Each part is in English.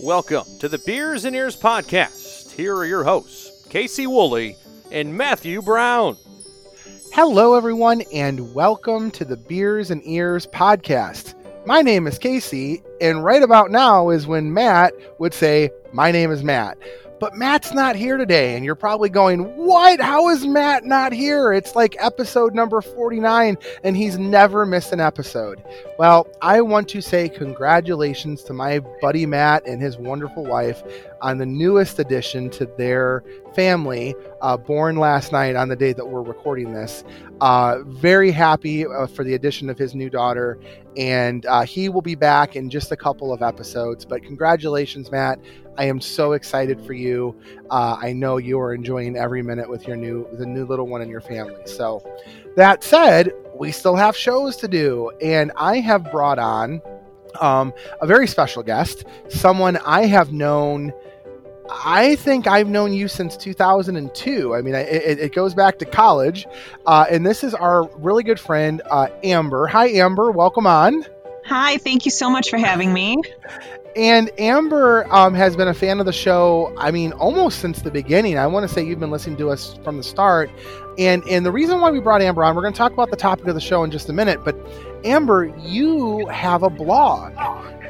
Welcome to the Beers and Ears podcast. Here are your hosts, Casey Woolley and Matthew Brown. Hello, everyone, and welcome to the Beers and Ears podcast. My name is Casey, and right about now is when Matt would say, My name is Matt. But Matt's not here today, and you're probably going, What? How is Matt not here? It's like episode number 49, and he's never missed an episode. Well, I want to say congratulations to my buddy Matt and his wonderful wife on the newest addition to their family, uh, born last night on the day that we're recording this. Uh, very happy uh, for the addition of his new daughter, and uh, he will be back in just a couple of episodes. But congratulations, Matt. I am so excited for you. Uh, I know you are enjoying every minute with your new the new little one in your family. So, that said, we still have shows to do, and I have brought on um, a very special guest, someone I have known. I think I've known you since 2002. I mean, it, it goes back to college. Uh, and this is our really good friend, uh, Amber. Hi, Amber. Welcome on. Hi, thank you so much for having me. And Amber um, has been a fan of the show. I mean, almost since the beginning. I want to say you've been listening to us from the start. And and the reason why we brought Amber on, we're going to talk about the topic of the show in just a minute. But Amber, you have a blog,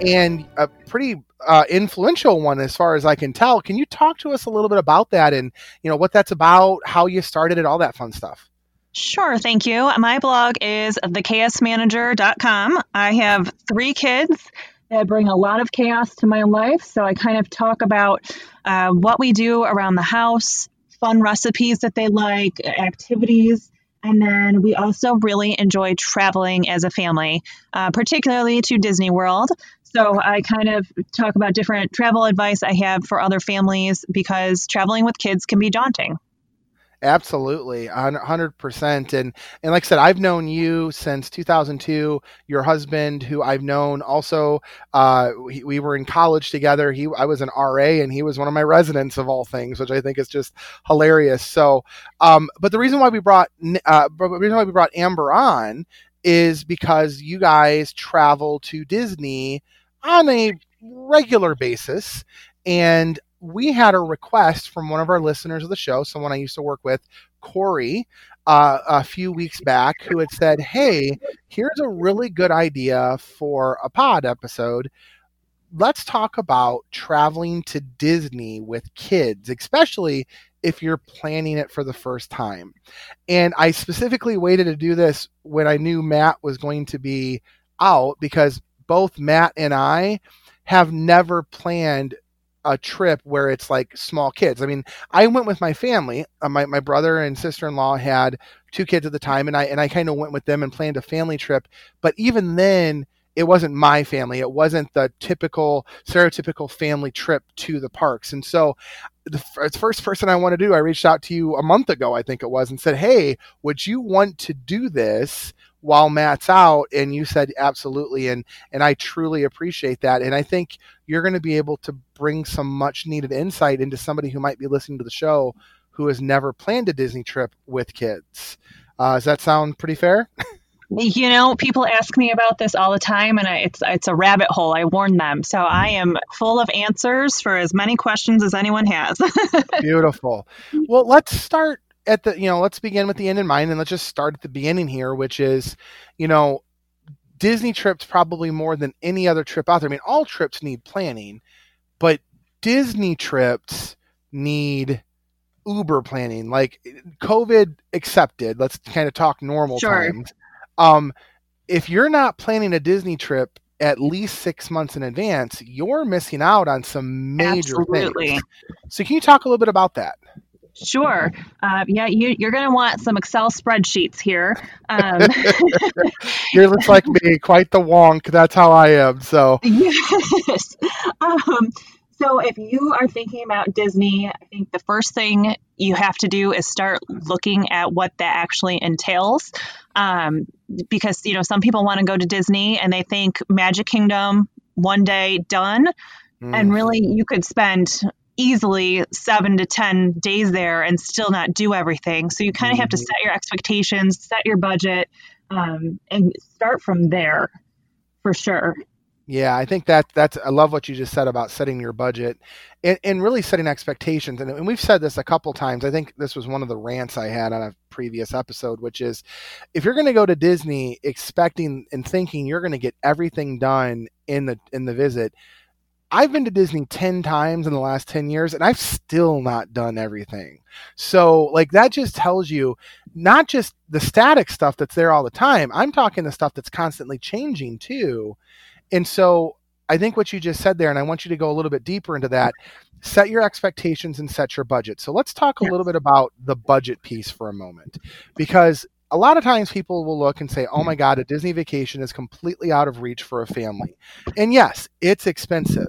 and a pretty uh, influential one as far as I can tell. Can you talk to us a little bit about that and you know what that's about, how you started it, all that fun stuff? Sure, thank you. My blog is thechaosmanager.com. I have three kids that bring a lot of chaos to my life. So I kind of talk about uh, what we do around the house, fun recipes that they like, activities. And then we also really enjoy traveling as a family, uh, particularly to Disney World. So I kind of talk about different travel advice I have for other families because traveling with kids can be daunting. Absolutely, hundred percent. And and like I said, I've known you since 2002. Your husband, who I've known, also uh, we, we were in college together. He, I was an RA, and he was one of my residents of all things, which I think is just hilarious. So, um, but the reason why we brought, uh, the reason why we brought Amber on is because you guys travel to Disney on a regular basis, and we had a request from one of our listeners of the show, someone I used to work with, Corey, uh, a few weeks back, who had said, Hey, here's a really good idea for a pod episode. Let's talk about traveling to Disney with kids, especially if you're planning it for the first time. And I specifically waited to do this when I knew Matt was going to be out because both Matt and I have never planned a trip where it's like small kids. I mean, I went with my family. Uh, my my brother and sister in law had two kids at the time, and I and I kind of went with them and planned a family trip. But even then, it wasn't my family. It wasn't the typical stereotypical family trip to the parks. And so, the first person I want to do, I reached out to you a month ago, I think it was, and said, "Hey, would you want to do this?" While Matt's out and you said absolutely and and I truly appreciate that and I think you're going to be able to bring some much needed insight into somebody who might be listening to the show who has never planned a Disney trip with kids. Uh, does that sound pretty fair? you know, people ask me about this all the time, and I, it's it's a rabbit hole. I warn them, so I am full of answers for as many questions as anyone has. Beautiful. Well, let's start at the you know let's begin with the end in mind and let's just start at the beginning here which is you know disney trips probably more than any other trip out there. I mean all trips need planning but disney trips need uber planning. Like covid accepted let's kind of talk normal sure. times. Um if you're not planning a disney trip at least six months in advance you're missing out on some major Absolutely. things so can you talk a little bit about that Sure. Uh, yeah, you, are going to want some Excel spreadsheets here. Um, You're just like me, quite the wonk. That's how I am. So. Yes. Um, so if you are thinking about Disney, I think the first thing you have to do is start looking at what that actually entails. Um, because you know some people want to go to Disney and they think Magic Kingdom one day done. Mm. And really, you could spend easily seven to 10 days there and still not do everything. So you kind of have to mm-hmm. set your expectations, set your budget, um, and start from there for sure. Yeah, I think that that's I love what you just said about setting your budget and, and really setting expectations. And, and we've said this a couple times. I think this was one of the rants I had on a previous episode, which is if you're going to go to Disney expecting and thinking you're going to get everything done in the in the visit, I've been to Disney 10 times in the last 10 years and I've still not done everything. So, like, that just tells you not just the static stuff that's there all the time, I'm talking the stuff that's constantly changing too. And so I think what you just said there, and I want you to go a little bit deeper into that, set your expectations and set your budget. So let's talk a little bit about the budget piece for a moment, because a lot of times people will look and say, oh my God, a Disney vacation is completely out of reach for a family. And yes, it's expensive.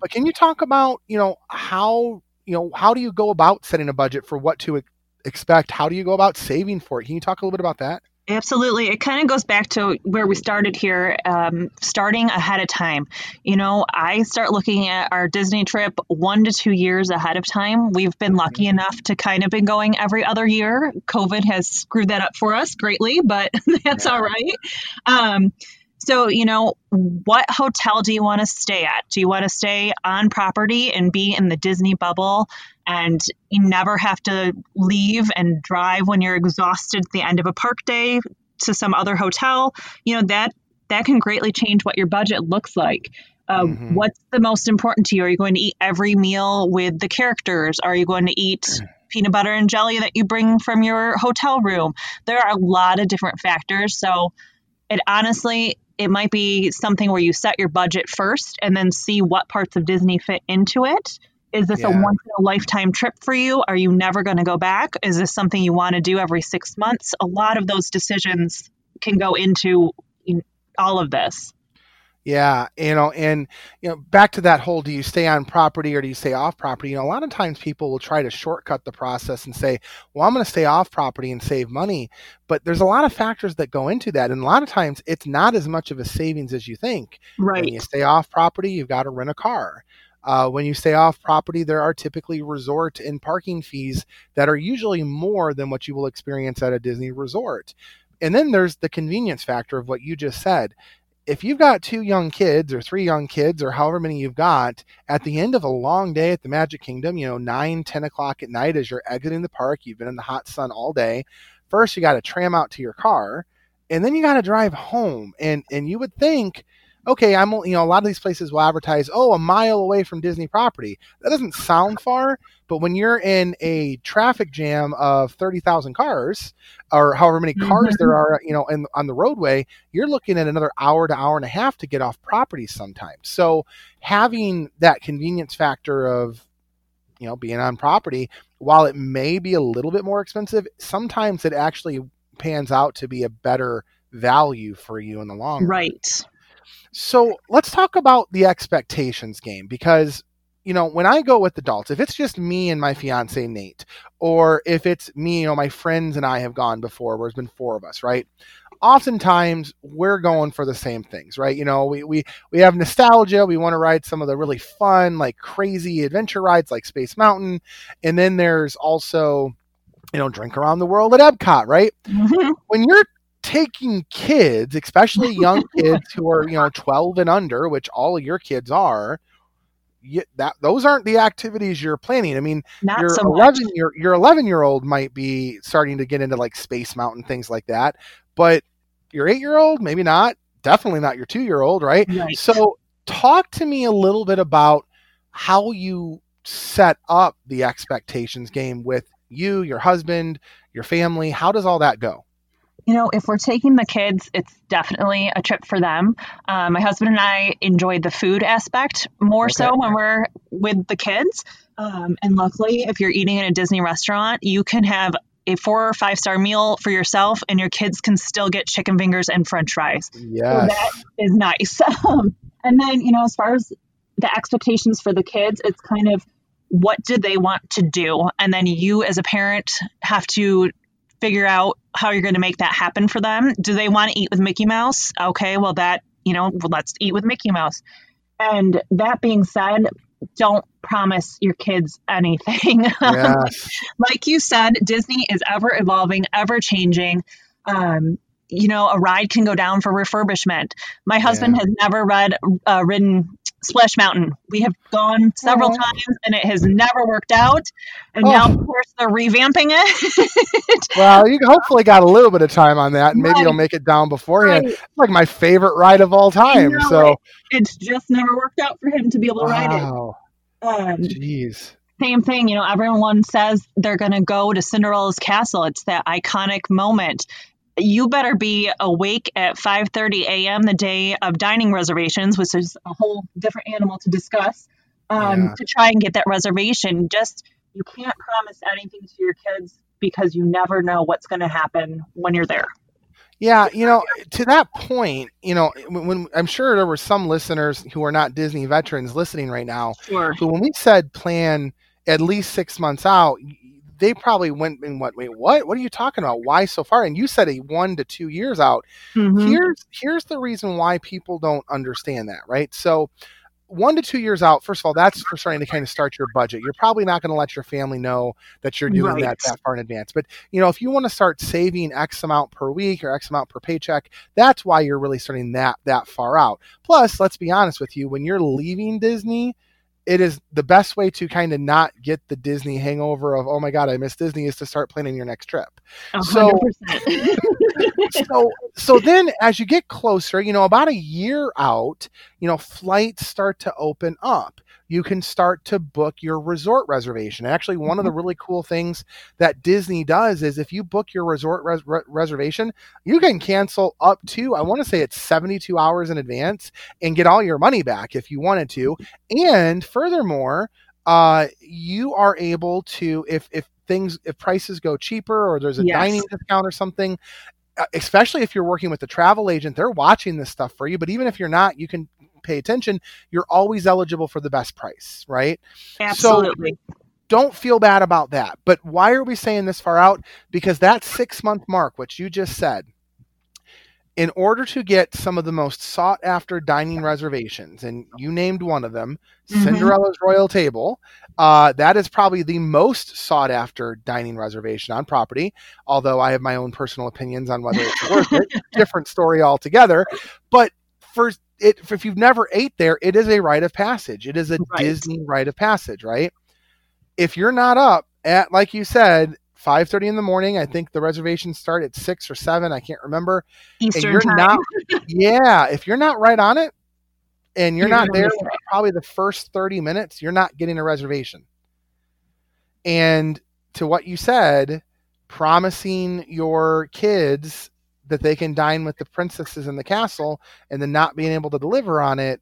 But can you talk about, you know, how, you know, how do you go about setting a budget for what to expect? How do you go about saving for it? Can you talk a little bit about that? Absolutely. It kind of goes back to where we started here, um, starting ahead of time. You know, I start looking at our Disney trip one to two years ahead of time. We've been lucky mm-hmm. enough to kind of been going every other year. COVID has screwed that up for us greatly, but that's all right. Um, so, you know, what hotel do you want to stay at? Do you want to stay on property and be in the Disney bubble and you never have to leave and drive when you're exhausted at the end of a park day to some other hotel? You know, that that can greatly change what your budget looks like. Uh, mm-hmm. What's the most important to you? Are you going to eat every meal with the characters? Are you going to eat mm. peanut butter and jelly that you bring from your hotel room? There are a lot of different factors. So, it honestly it might be something where you set your budget first and then see what parts of Disney fit into it. Is this yeah. a once in a lifetime trip for you? Are you never going to go back? Is this something you want to do every six months? A lot of those decisions can go into all of this. Yeah, you know, and you know, back to that whole do you stay on property or do you stay off property? You know, a lot of times people will try to shortcut the process and say, "Well, I'm going to stay off property and save money." But there's a lot of factors that go into that, and a lot of times it's not as much of a savings as you think. Right. When you stay off property, you've got to rent a car. Uh, when you stay off property, there are typically resort and parking fees that are usually more than what you will experience at a Disney resort. And then there's the convenience factor of what you just said if you've got two young kids or three young kids or however many you've got at the end of a long day at the magic kingdom you know 9 10 o'clock at night as you're exiting the park you've been in the hot sun all day first you got to tram out to your car and then you got to drive home. And and you would think okay, I'm you know a lot of these places will advertise, oh, a mile away from Disney property. That doesn't sound far, but when you're in a traffic jam of thirty thousand cars, or however many cars mm-hmm. there are, you know, in, on the roadway, you're looking at another hour to hour and a half to get off property sometimes. So having that convenience factor of you know being on property, while it may be a little bit more expensive, sometimes it actually pans out to be a better value for you in the long run. Right. So let's talk about the expectations game because you know, when I go with adults, if it's just me and my fiance Nate, or if it's me, you know, my friends and I have gone before, where there's been four of us, right? Oftentimes we're going for the same things, right? You know, we we we have nostalgia. We want to ride some of the really fun, like crazy adventure rides, like Space Mountain, and then there's also, you know, drink around the world at Epcot, right? Mm-hmm. When you're taking kids, especially young kids who are, you know, 12 and under, which all of your kids are, you, that those aren't the activities you're planning. I mean, Not your so 11 much. your your 11 year old might be starting to get into like Space Mountain things like that, but your 8 year old maybe not. Definitely not your 2 year old, right? right? So talk to me a little bit about how you set up the expectations game with you, your husband, your family. How does all that go? You know, if we're taking the kids, it's definitely a trip for them. Um, my husband and I enjoyed the food aspect more okay. so when we're with the kids. Um, and luckily, if you're eating in a Disney restaurant, you can have a four or five star meal for yourself, and your kids can still get chicken fingers and French fries. Yes. So that is nice. Um, and then, you know, as far as the expectations for the kids, it's kind of what do they want to do? And then you, as a parent, have to figure out how you're going to make that happen for them. Do they want to eat with Mickey Mouse? Okay, well, that, you know, let's eat with Mickey Mouse. And that being said, don't promise your kids anything. Yes. like you said, Disney is ever evolving, ever changing. Um, you know, a ride can go down for refurbishment. My husband has never read, uh, ridden Splash Mountain. We have gone several Aw. times and it has never worked out. And Oh. now, of course, they're revamping it. Well, you hopefully got a little bit of time on that, and maybe Right. you'll make it down beforehand. Right. It's like my favorite ride of all time. So, it. It's just never worked out for him to be able to ride it. wow, Um, jeez, same thing, you know, everyone says they're going to go to Cinderella's castle. It's that iconic moment. You better be awake at 5:30 a.m. the day of dining reservations, which is a whole different animal to discuss. Um, Yeah. To try and get that reservation, just you can't promise anything to your kids because you never know what's going to happen when you're there. yeah. You know, to that point, you know, when, when I'm sure there were some listeners who are not Disney veterans listening right now, Sure. who when we said plan at least six months out, they probably went and what? Wait, what? What are you talking about? Why so far? And you said a one to two years out. Mhm. here's here's the reason why people don't understand that right so one to two years out first of all that's for starting to kind of start your budget you're probably not going to let your family know that you're doing that that far in advance but you know if you want to start saving x amount per week or x amount per paycheck that's why you're really starting that that far out plus let's be honest with you when you're leaving disney it is the best way to kind of not get the disney hangover of oh my god i miss disney is to start planning your next trip So- hundred percent. so so then as you get closer you know about a year out you know flights start to open up. You can start to book your resort reservation. Actually one of the really cool things that disney does is if you book your resort res- re- reservation you can cancel up to i want to say it's 72 hours in advance and get all your money back if you wanted to. And furthermore uh, you are able to if if things if prices go cheaper or there's a Yes. dining discount or something uh, especially if you're working with a travel agent, they're watching this stuff for you. But even if you're not, you can pay attention. You're always eligible for the best price, right? Absolutely. Don't feel bad about that. But why are we saying this far out? Because that six month mark, which you just said, in order to get some of the most sought after dining reservations, and you named one of them, Mhm. Cinderella's Royal Table, uh, that is probably the most sought after dining reservation on property. Although I have my own personal opinions on whether it's worth it, different story altogether. But for it, if you've never ate there, it is a rite of passage. It is a Right. Disney rite of passage, right? If you're not up at, like you said, 5:30 in the morning, I think the reservations start at six or seven. I can't remember and Eastern you're time. not yeah if you're not right on it and you're, You're not there for probably the first 30 minutes you're not getting a reservation and to what you said promising your kids that they can dine with the princesses in the castle and then not being able to deliver on it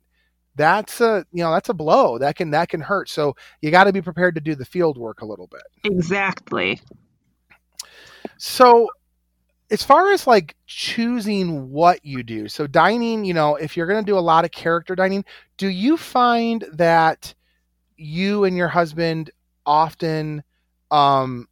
that's a you know that's a blow. That can that can hurt. So you got to be prepared to do the field work a little bit. Exactly. so, as far as like choosing what you do, so dining, you know, if you're going to do a lot of character dining, do you find that you and your husband often um,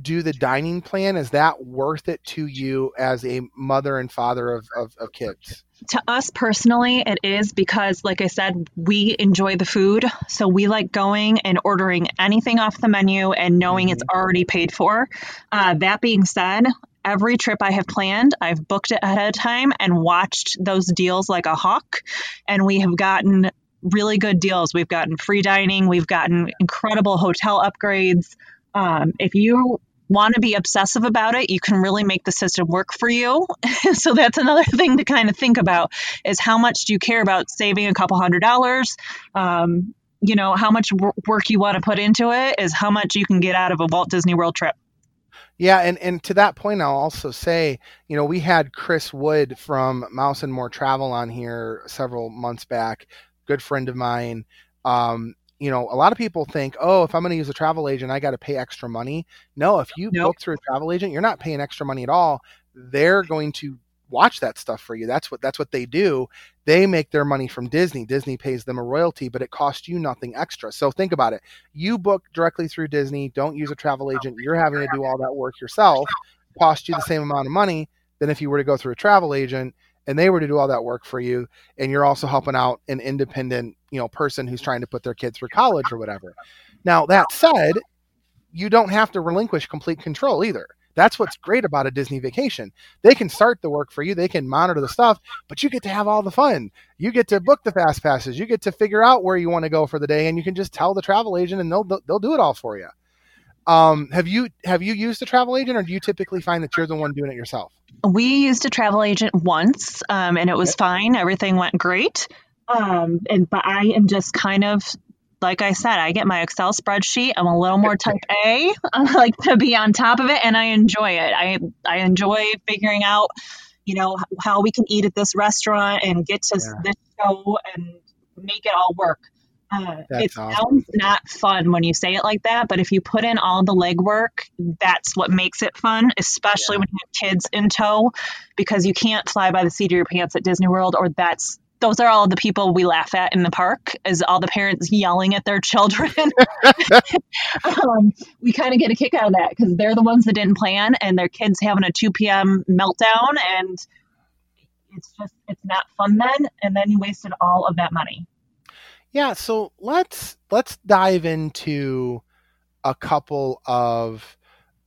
do the dining plan? Is that worth it to you as a mother and father of, of, of kids? To us personally, it is because, like I said, we enjoy the food. So we like going and ordering anything off the menu and knowing it's already paid for. Uh, that being said, every trip I have planned, I've booked it ahead of time and watched those deals like a hawk. And we have gotten really good deals. We've gotten free dining, we've gotten incredible hotel upgrades. Um, if you want to be obsessive about it, you can really make the system work for you. so that's another thing to kind of think about is how much do you care about saving a couple hundred dollars? Um, you know, how much wor- work you want to put into it is how much you can get out of a Walt Disney World trip. Yeah, and, and to that point, I'll also say, you know, we had Chris Wood from Mouse and More Travel on here several months back, good friend of mine. Um, you know, a lot of people think, oh, if I'm going to use a travel agent, I got to pay extra money. No, if you Nope. book through a travel agent, you're not paying extra money at all. They're going to watch that stuff for you. That's what that's what they do. They make their money from Disney. Disney pays them a royalty, but it costs you nothing extra. So think about it. You book directly through Disney, don't use a travel agent. You're having to do all that work yourself. Cost you the same amount of money than if you were to go through a travel agent and they were to do all that work for you and you're also helping out an independent, you know, person who's trying to put their kids through college or whatever. Now, that said, you don't have to relinquish complete control either That's what's great about a Disney vacation. They can start the work for you, they can monitor the stuff, but you get to have all the fun. You get to book the fast passes, you get to figure out where you want to go for the day, and you can just tell the travel agent, and they'll they'll do it all for you. Um, have you have you used a travel agent, or do you typically find that you're the one doing it yourself? We used a travel agent once, um, and it was fine. Everything went great. Um, and but I am just kind of like I said, I get my Excel spreadsheet. I'm a little more type A. I like to be on top of it, and I enjoy it. I I enjoy figuring out, you know, how we can eat at this restaurant and get to Yeah. this show and make it all work. Uh, it awesome. sounds not fun when you say it like that, but if you put in all the legwork, that's what makes it fun, especially Yeah. when you have kids in tow, because you can't fly by the seat of your pants at Disney World, or that's those are all the people we laugh at in the park, is all the parents yelling at their children. um, we kind of get a kick out of that because they're the ones that didn't plan, and their kids having a 2 p.m. meltdown, and it's just it's not fun then, and then you wasted all of that money. Yeah, so let's let's dive into a couple of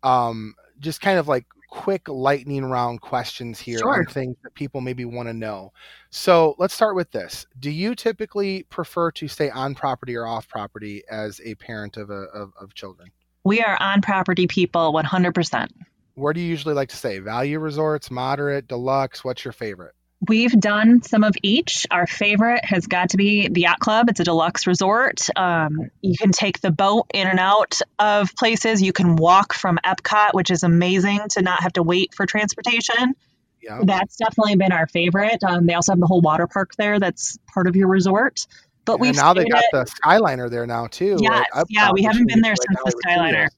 um, just kind of like quick lightning round questions here Sure. on things that people maybe want to know. So let's start with this. Do you typically prefer to stay on property or off property as a parent of a, of, of children? We are on property people 100%. Where do you usually like to stay? Value resorts, moderate, deluxe? What's your favorite? We've done some of each. Our favorite has got to be the Yacht Club. It's a deluxe resort. Um, you can take the boat in and out of places. You can walk from Epcot, which is amazing to not have to wait for transportation. Yeah. That's definitely been our favorite. Um, they also have the whole water park there that's part of your resort. But and we've now they got at- the Skyliner there now too. Yes, at yeah, we haven't been there right since the Skyliner.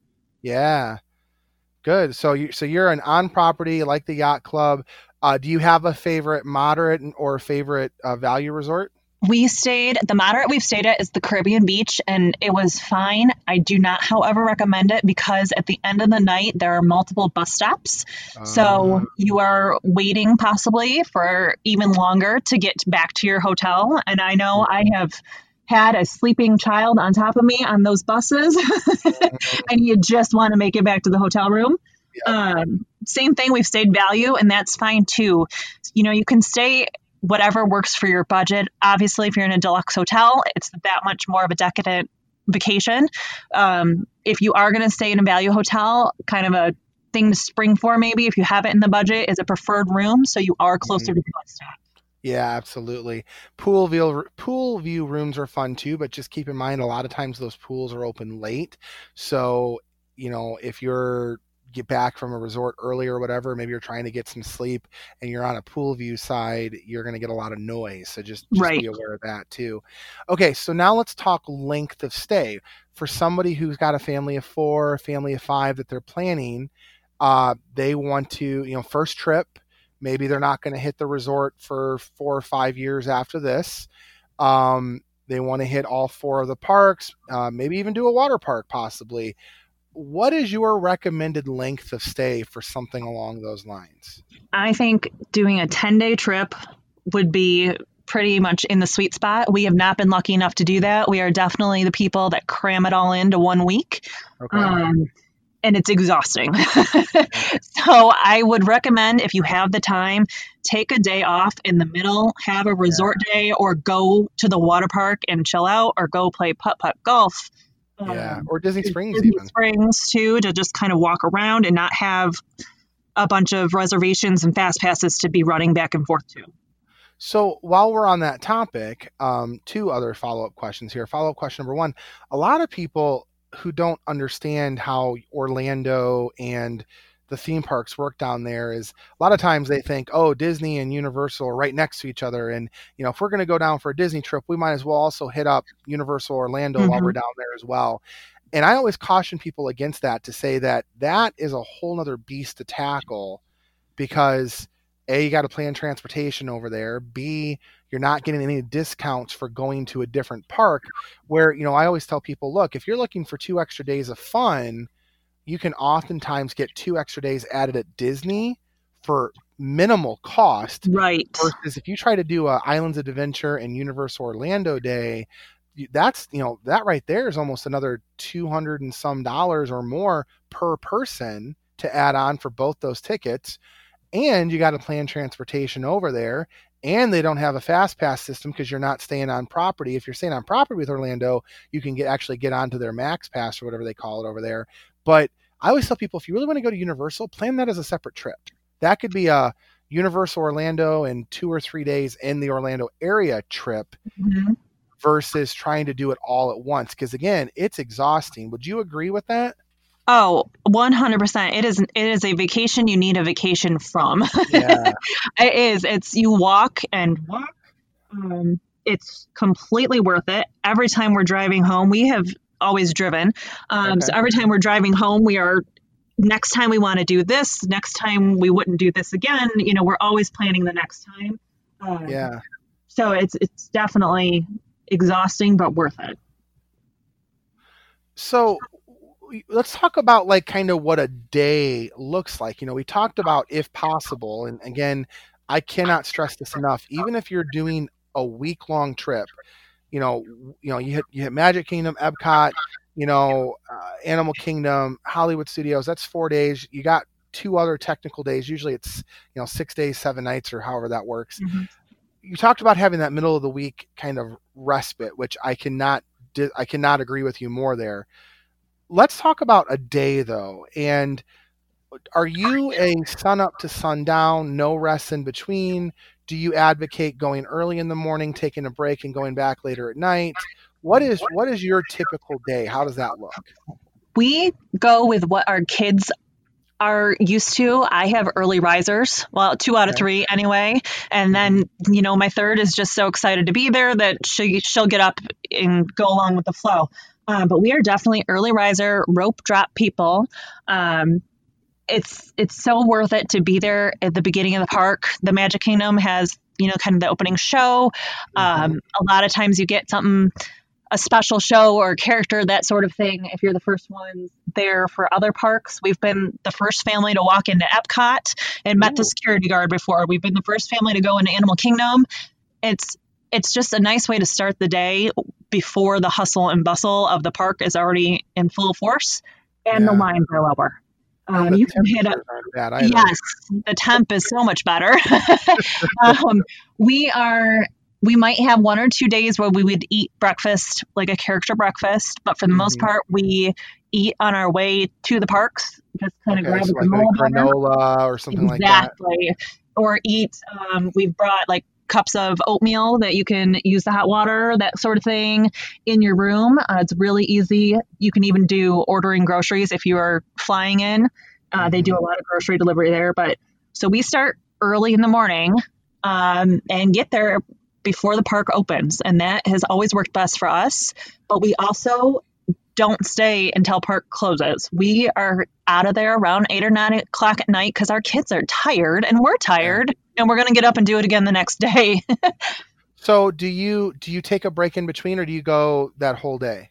Yeah, good. So you so you're an on property like the yacht club. Uh, do you have a favorite moderate or favorite uh, value resort? We stayed, the moderate we've stayed at is the Caribbean Beach, and it was fine. I do not, however, recommend it because at the end of the night, there are multiple bus stops. So Um, you are waiting possibly for even longer to get back to your hotel. And I know I have had a sleeping child on top of me on those buses, and you just want to make it back to the hotel room. Um, same thing, we've stayed value, and that's fine too. You know, you can stay whatever works for your budget. Obviously, if you're in a deluxe hotel, it's that much more of a decadent vacation. Um, if you are going to stay in a value hotel, kind of a thing to spring for maybe if you have it in the budget is a preferred room so you are closer to the bus stop. Yeah, absolutely. Pool view pool view rooms are fun too, but just keep in mind a lot of times those pools are open late. So, you know, if you're get back from a resort early or whatever, maybe you're trying to get some sleep and you're on a pool view side, you're going to get a lot of noise. So just, just Right. be aware of that too. Okay, so now let's talk length of stay. For somebody who's got a family of 4, a family of 5 that they're planning, uh they want to, you know, first trip, maybe they're not going to hit the resort for four or five years after this. Um, they want to hit all four of the parks, uh, maybe even do a water park possibly. What is your recommended length of stay for something along those lines? I think doing a 10 day trip would be pretty much in the sweet spot. We have not been lucky enough to do that. We are definitely the people that cram it all into one week. Okay. Um, and it's exhausting. so I would recommend if you have the time, take a day off in the middle, have a resort day, or go to the water park and chill out, or go play putt putt golf. Yeah, Um, or Disney Springs Disney even. Springs too, to just kind of walk around and not have a bunch of reservations and fast passes to be running back and forth to. So while we're on that topic, um, two other follow up questions here. Follow up question number one: A lot of people who don't understand how Orlando and the theme parks work down there is a lot of times they think, oh, Disney and Universal are right next to each other, and you know if we're going to go down for a Disney trip, we might as well also hit up Universal Orlando while Mhm. we're down there as well. And I always caution people against that to say that that is a whole nother beast to tackle because a you got to plan transportation over there b you're not getting any discounts for going to a different park where you know i always tell people look if you're looking for two extra days of fun you can oftentimes get two extra days added at disney for minimal cost Right. versus if you try to do a islands of adventure and universal orlando day that's you know that right there is almost another 200 and some dollars or more per person to add on for both those tickets. And you got to plan transportation over there. And they don't have a fast pass system because you're not staying on property. If you're staying on property with Orlando, you can get actually get onto their max pass or whatever they call it over there. But I always tell people if you really want to go to Universal, plan that as a separate trip. That could be a Universal Orlando and two or three days in the Orlando area trip Mhm. versus trying to do it all at once. Because again, it's exhausting. Would you agree with that? Oh, 100%. It is it is a vacation you need a vacation from. Yeah. It is. It's you walk and walk. Um, it's completely worth it. Every time we're driving home, we have always driven. Um, So every time we're driving home, we are. Next time we want to do this. Next time we wouldn't do this again. You know, we're always planning the next time. Um, yeah. So it's it's definitely exhausting, but worth it. So let's talk about like kind of what a day looks like. You know, we talked about if possible, and again, I cannot stress this enough. Even if you're doing a week long trip, you know, you know, you hit you hit Magic Kingdom, Epcot, you know, uh, Animal Kingdom, Hollywood Studios. That's four days. You got two other technical days. Usually, it's you know six days, seven nights, or however that works. You talked about having that middle of the week kind of respite, which I cannot di- I cannot agree with you more there. Let's talk about a day though. And are you a sun up to sundown, no rest in between? Do you advocate going early in the morning, taking a break, and going back later at night? What is what is your typical day? How does that look? we go with what our kids are used to. I have early risers, well, two out of three anyway. And then, you know, my third is just so excited to be there that she, she'll get up and go along with the flow. Um, but we are definitely early riser, rope drop people. Um, it's it's so worth it to be there at the beginning of the park. The Magic Kingdom has you know kind of the opening show. Um, a lot of times you get something a special show or character, that sort of thing, if you're the first ones there for other parks. We've been the first family to walk into Epcot and met the security guard before. We've been the first family to go into Animal Kingdom. It's it's just a nice way to start the day before the hustle and bustle of the park is already in full force and the lines are lower. Um, you can hit up temperatures aren't bad either. Yes, the temp is so much better. um, we are. We might have one or two days where we would eat breakfast, like a character breakfast, but for the most Mhm. part, we eat on our way to the parks. Just kind of Okay, grab so a like granola or something like that. exactly. Or eat. Um, we've brought like cups of oatmeal that you can use the hot water, that sort of thing, in your room. Uh, it's really easy. You can even do ordering groceries if you are flying in. Uh, They do a lot of grocery delivery there, but so we start early in the morning um, and get there before the park opens, and that has always worked best for us. But we also don't stay until park closes. We are out of there around eight or nine o'clock at night because our kids are tired and we're tired, and we're going to get up and do it again the next day. So do you do you take a break in between or do you go that whole day?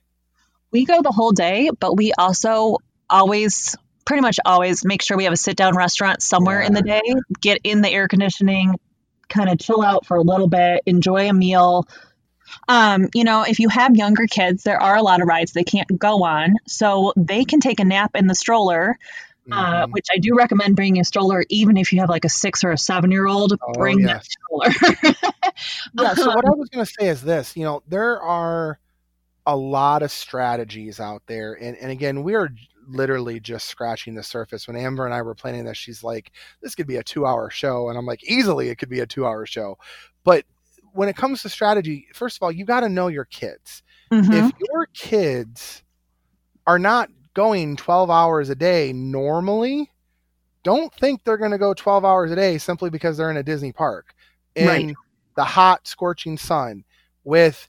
we go the whole day, but we also always, pretty much always, make sure we have a sit down restaurant somewhere in the day, get in the air conditioning, kind of chill out for a little bit, enjoy a meal. Um, you know, if you have younger kids, there are a lot of rides they can't go on, so they can take a nap in the stroller. Uh, Mhm. which I do recommend bringing a stroller, even if you have like a six or a seven year old. Oh, bring yes. that stroller. yeah so what i was going to say is this you know there are a lot of strategies out there and, and again we are literally just scratching the surface when amber and i were planning this she's like this could be a two hour show and i'm like easily it could be a two hour show but when it comes to strategy first of all you got to know your kids Mhm. if your kids are not going 12 hours a day normally don't think they're going to go 12 hours a day simply because they're in a disney park. In Right. the hot scorching sun with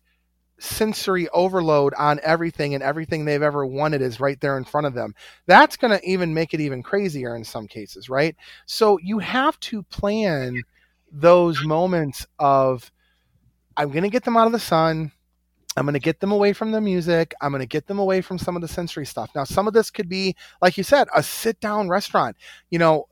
sensory overload on everything and everything they've ever wanted is right there in front of them. That's going to even make it even crazier in some cases right? So you have to plan those moments of i'm going to get them out of the sun I'm going to get them away from the music. I'm going to get them away from some of the sensory stuff. Now, some of this could be, like you said, a sit down restaurant. You know,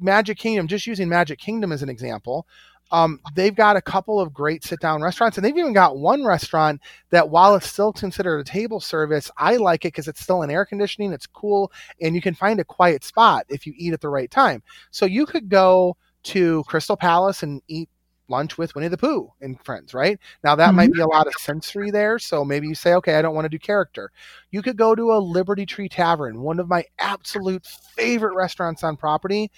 Magic Kingdom, just using Magic Kingdom as an example, um, they've got a couple of great sit down restaurants, and they've even got one restaurant that, while it's still considered a table service, I like it because it's still in air conditioning, it's cool, and you can find a quiet spot if you eat at the right time. So you could go to Crystal Palace and eat lunch with Winnie the Pooh and friends, right? Now that mm-hmm. might be a lot of sensory there, so maybe you say, okay, I don't want to do character. You could go to a Liberty Tree Tavern, one of my absolute favorite restaurants on property,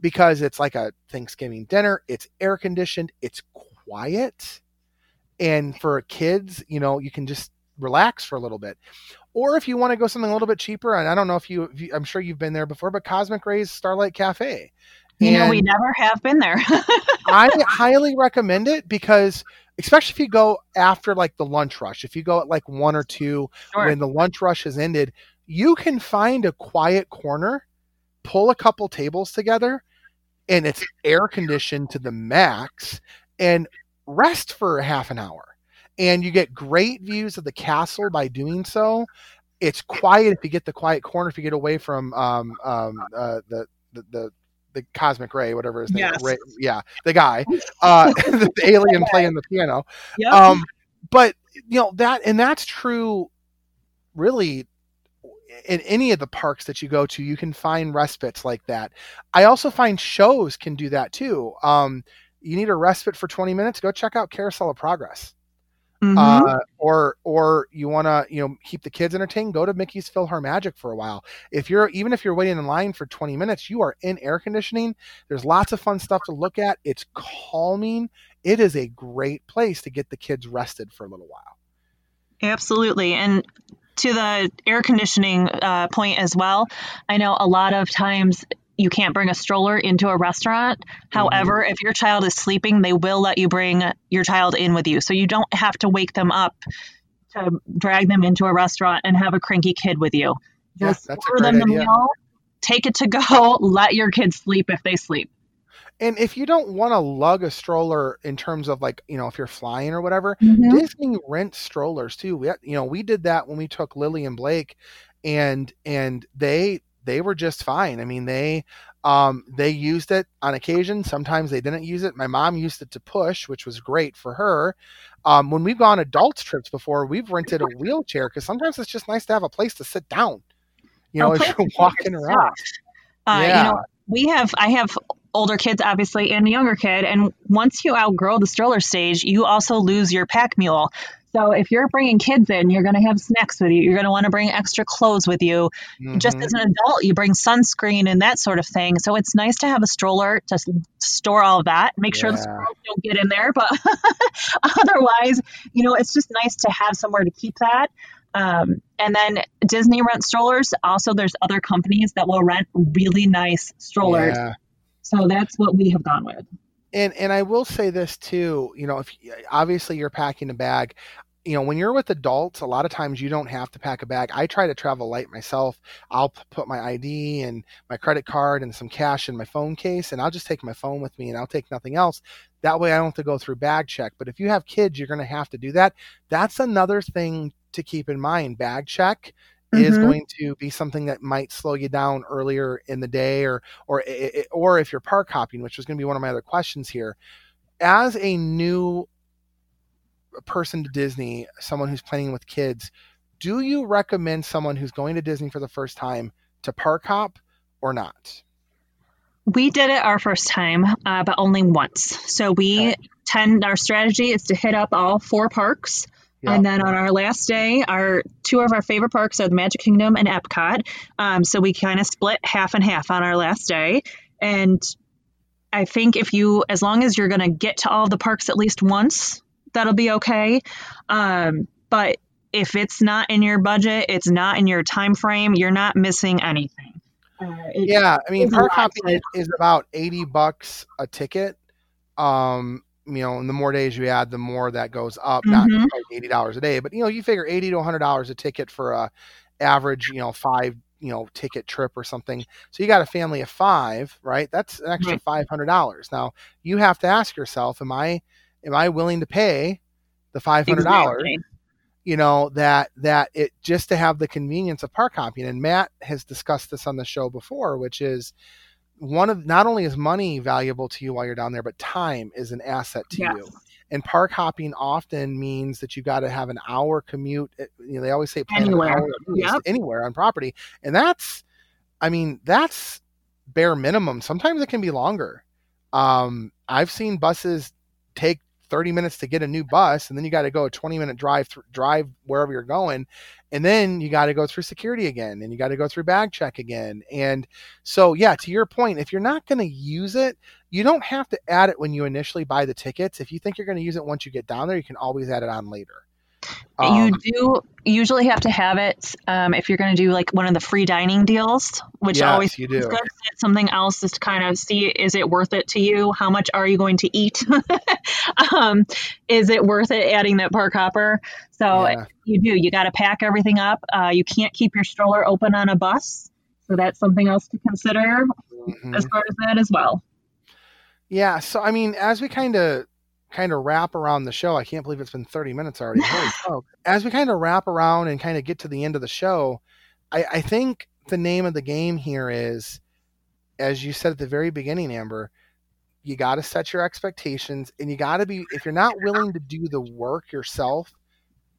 because it's like a Thanksgiving dinner. It's air conditioned. It's quiet, and for kids, you know, you can just relax for a little bit. Or if you want to go something a little bit cheaper, and I don't know if you, if you I'm sure you've been there before, but Cosmic Rays Starlight Cafe you and know, we never have been there. I highly recommend it because, especially if you go after like the lunch rush, if you go at like one or two sure. when the lunch rush has ended, you can find a quiet corner, pull a couple tables together, and it's air conditioned to the max, and rest for a half an hour. And you get great views of the castle by doing so. It's quiet if you get the quiet corner, if you get away from um, um, uh, the, the, the the cosmic ray, whatever his name, yes. ray, yeah, the guy, uh, the alien playing the piano. Yep. Um, but you know that, and that's true, really. In any of the parks that you go to, you can find respites like that. I also find shows can do that too. Um, you need a respite for 20 minutes, go check out Carousel of Progress. Mm-hmm. Uh, or or you want to you know keep the kids entertained, go to Mickey's PhilharMagic for a while. If you're even if you're waiting in line for 20 minutes, you are in air conditioning. There's lots of fun stuff to look at. It's calming. It is a great place to get the kids rested for a little while. Absolutely, and to the air conditioning uh, point as well, I know a lot of times you can't bring a stroller into a restaurant. Mm-hmm. However, if your child is sleeping, they will let you bring your child in with you. So you don't have to wake them up to drag them into a restaurant and have a cranky kid with you. Just order them the meal, take it to go, let your kids sleep if they sleep. And if you don't want to lug a stroller in terms of like, you know, if you're flying or whatever, mm-hmm. Disney rents strollers too. We, you know, we did that when we took Lily and Blake and and they they were just fine. I mean, they um, they used it on occasion. Sometimes they didn't use it. My mom used it to push, which was great for her. Um, when we've gone adults trips before, we've rented a wheelchair because sometimes it's just nice to have a place to sit down. You know, as you're walking around. Uh, yeah. You know, we have. I have older kids, obviously, and a younger kid. And once you outgrow the stroller stage, you also lose your pack mule. So if you're bringing kids in, you're going to have snacks with you. You're going to want to bring extra clothes with you. Mm-hmm. Just as an adult, you bring sunscreen and that sort of thing. So it's nice to have a stroller to store all that. Make yeah. sure the squirrels don't get in there, but otherwise, you know, it's just nice to have somewhere to keep that. Um, and then Disney rent strollers. Also, there's other companies that will rent really nice strollers. Yeah. So that's what we have gone with and and I will say this too. You know, if uh, obviously you're packing a bag, you know, when you're with adults, a lot of times you don't have to pack a bag. I try to travel light myself. I'll put my ID and my credit card and some cash in my phone case, and I'll just take my phone with me and I'll take nothing else. That way I don't have to go through bag check. But if you have kids, you're going to have to do that. That's another thing to keep in mind. Bag check mm-hmm. is going to be something that might slow you down earlier in the day or or or if you're park hopping which was going to be one of my other questions here as a new person to disney someone who's playing with kids do you recommend someone who's going to disney for the first time to park hop or not we did it our first time uh, but only once so we okay. tend our strategy is to hit up all four parks yeah. And then on our last day, our two of our favorite parks are the Magic Kingdom and Epcot. Um, so we kind of split half and half on our last day. And I think if you, as long as you're going to get to all the parks at least once, that'll be okay. Um, but if it's not in your budget, it's not in your time frame, you're not missing anything. Uh, yeah, I mean, park hopping is about eighty bucks a ticket. Um, you know, and the more days you add, the more that goes up. Mm-hmm. Not eighty dollars a day, but you know, you figure eighty to hundred dollars a ticket for a average, you know, five you know ticket trip or something. So you got a family of five, right? That's an extra five hundred dollars. Now you have to ask yourself, am I am I willing to pay the five hundred dollars? Exactly. You know that that it just to have the convenience of park hopping. And Matt has discussed this on the show before, which is one of not only is money valuable to you while you're down there, but time is an asset to Yes. you. And park hopping often means that you got to have an hour commute. eh, You know, they always say Anywhere. hour at least, Yep. anywhere on property, and that's, I mean, that's bare minimum. Sometimes it can be longer. Um, I've seen buses take 30 minutes to get a new bus, and then you got to go a 20 minute drive through, drive wherever you're going, and then you got to go through security again, and you got to go through bag check again, and so yeah, to your point, if you're not going to use it, you don't have to add it when you initially buy the tickets. If you think you're going to use it once you get down there, you can always add it on later. You Um, do usually have to have it um, if you're going to do like one of the free dining deals, which Yes, always you do. Something else is to kind of see is it worth it to you? How much are you going to eat? um, is it worth it adding that park hopper? So Yeah. you do. You got to pack everything up. Uh, you can't keep your stroller open on a bus, so that's something else to consider Mhm. as far as that as well. Yeah, so I mean, as we kind of kind of wrap around the show, I can't believe it's been 30 minutes already. As we kind of wrap around and kind of get to the end of the show, I, I think the name of the game here is, as you said at the very beginning, Amber, you got to set your expectations and you got to be, if you're not willing to do the work yourself,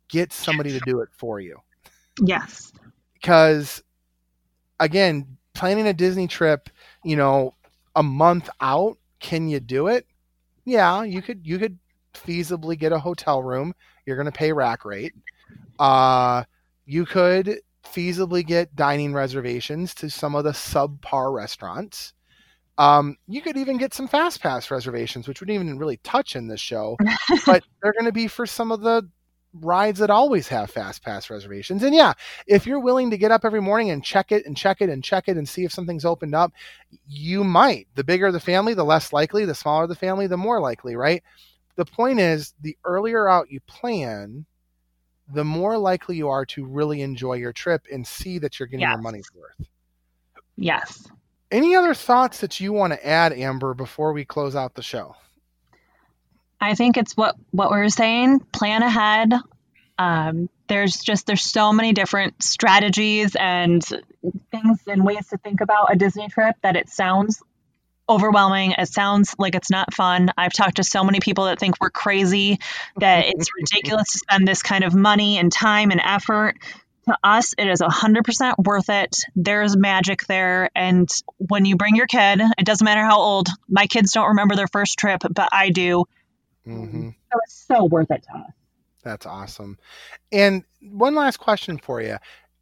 get somebody to do it for you Yes. because again planning a disney trip you know a month out can you do it yeah you could you could feasibly get a hotel room. You're going to pay rack rate. Uh you could feasibly get dining reservations to some of the subpar restaurants. Um, you could even get some fast pass reservations, which we didn't even really touch in this show, but they're going to be for some of the rides that always have fast pass reservations. And yeah, if you're willing to get up every morning and check it and check it and check it and see if something's opened up, you might. The bigger the family, the less likely. The smaller the family, the more likely, right? The point is, the earlier out you plan, the more likely you are to really enjoy your trip and see that you're getting your money's worth. Yes. Any other thoughts that you want to add, Amber, before we close out the show? I think it's what what we were saying. Plan ahead. Um, there's just there's so many different strategies and things and ways to think about a Disney trip that it sounds overwhelming. It sounds like it's not fun. I've talked to so many people that think we're crazy, that it's ridiculous to spend this kind of money and time and effort. To us, it is 100% worth it. There's magic there. And when you bring your kid, it doesn't matter how old, my kids don't remember their first trip, but I do. Hmm So it's so worth it to us. That's awesome. And one last question for you.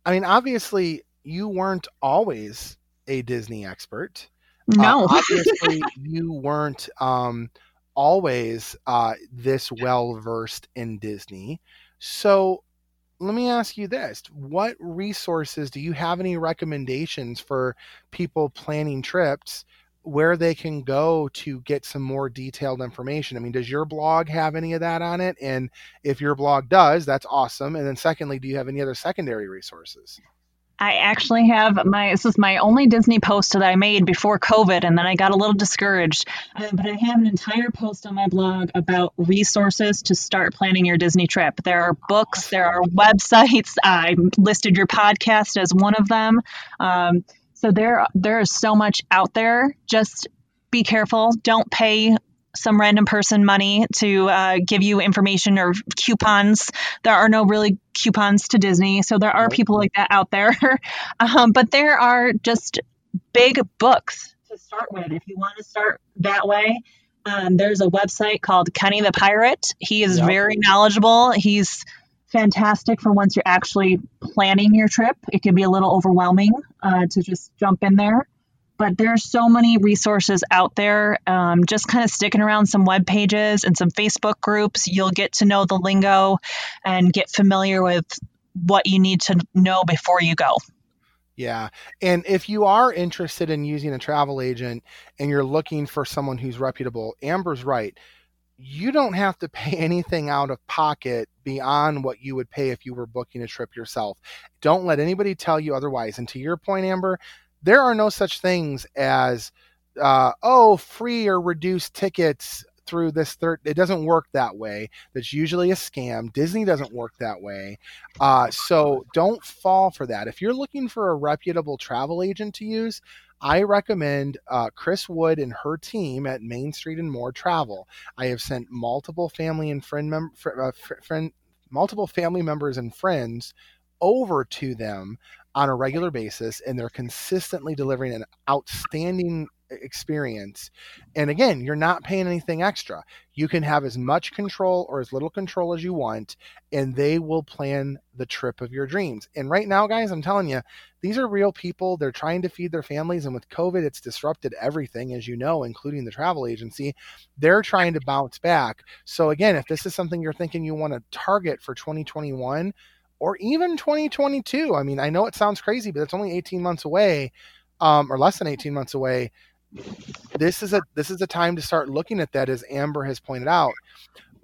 I mean, obviously, you weren't always a Disney expert. Uh, No. obviously, you weren't um, always uh, this well versed in Disney. So, let me ask you this what resources do you have any recommendations for people planning trips where they can go to get some more detailed information i mean does your blog have any of that on it and if your blog does that's awesome and then secondly do you have any other secondary resources I actually have my this is my only Disney post that I made before COVID, and then I got a little discouraged. Uh, but I have an entire post on my blog about resources to start planning your Disney trip. There are books, there are websites. I listed your podcast as one of them. Um, so there there is so much out there. Just be careful. Don't pay some random person money to uh, give you information or coupons. There are no really coupons to Disney, so there are people like that out there. um, but there are just big books to start with if you want to start that way. Um, there's a website called Kenny the Pirate. He is Yep. very knowledgeable. He's fantastic for once you're actually planning your trip. It can be a little overwhelming uh, to just jump in there but there's so many resources out there. Um, just kind of sticking around some web pages and some Facebook groups, you'll get to know the lingo and get familiar with what you need to know before you go. Yeah. And if you are interested in using a travel agent and you're looking for someone who's reputable, Amber's right. You don't have to pay anything out of pocket beyond what you would pay if you were booking a trip yourself. Don't let anybody tell you otherwise. And to your point, Amber, there are no such things as, uh, oh, free or reduced tickets through this third. It doesn't work that way. That's usually a scam. Disney doesn't work that way. Uh, so don't fall for that. If you're looking for a reputable travel agent to use, I recommend uh, Chris Wood and her team at Main Street and More Travel. I have sent multiple family and friend mem- fr- uh, fr- friend multiple family members and friends over to them on a regular basis and they're consistently delivering an outstanding experience. And again, you're not paying anything extra. You can have as much control or as little control as you want, and they will plan the trip of your dreams. And right now, guys, I'm telling you, these are real people. They're trying to feed their families. And with COVID, it's disrupted everything, as you know, including the travel agency. They're trying to bounce back. So, again, if this is something you're thinking you want to target for 2021, or even 2022. I mean, I know it sounds crazy, but it's only 18 months away, um, or less than 18 months away this is a this is a time to start looking at that as amber has pointed out.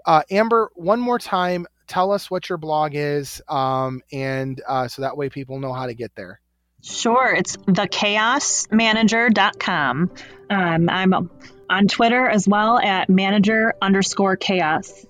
Uh, amber one more time tell us what your blog is um, and uh, so that way people know how to get there. Sure. It's thechaosmanager.com um, i'm on twitter as well at manager underscore chaos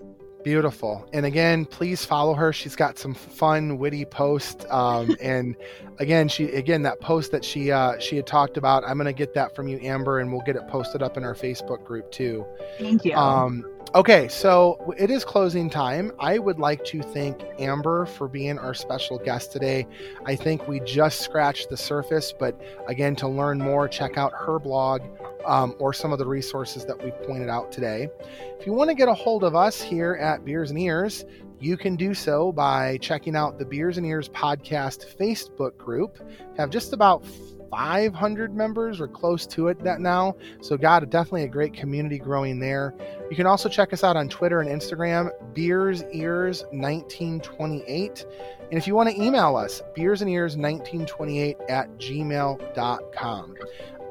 Beautiful. And again, please follow her. She's got some fun, witty posts. Um, and again, she again that post that she uh, she had talked about. I'm gonna get that from you, Amber, and we'll get it posted up in our Facebook group too. Thank you. Um, Okay, so it is closing time. I would like to thank Amber for being our special guest today. I think we just scratched the surface, but again, to learn more, check out her blog um, or some of the resources that we pointed out today. If you want to get a hold of us here at Beers and Ears, you can do so by checking out the Beers and Ears podcast Facebook group. We have just about 500 members or close to it that now. So, God, definitely a great community growing there. You can also check us out on Twitter and Instagram, Beers Ears 1928. And if you want to email us, beers and ears 1928 at gmail.com.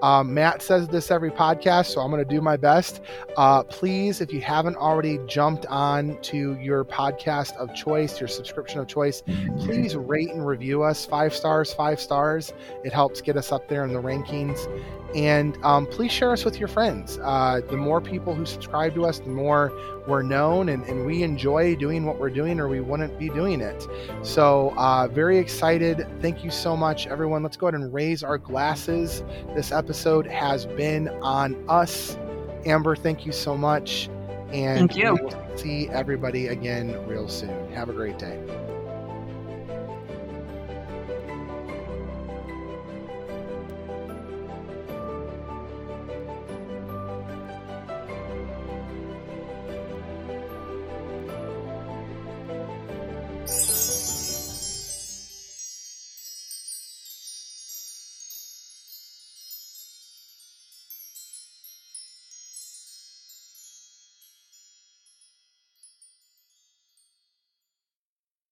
Um, Matt says this every podcast, so I'm going to do my best. Uh, please, if you haven't already jumped on to your podcast of choice, your subscription of choice, please rate and review us. Five stars, five stars. It helps get us up there in the rankings. And um, please share us with your friends. Uh, the more people who subscribe to us, the more we're known and, and we enjoy doing what we're doing, or we wouldn't be doing it. So, uh, very excited. Thank you so much, everyone. Let's go ahead and raise our glasses. This episode has been on us. Amber, thank you so much. And thank you. we will see everybody again real soon. Have a great day.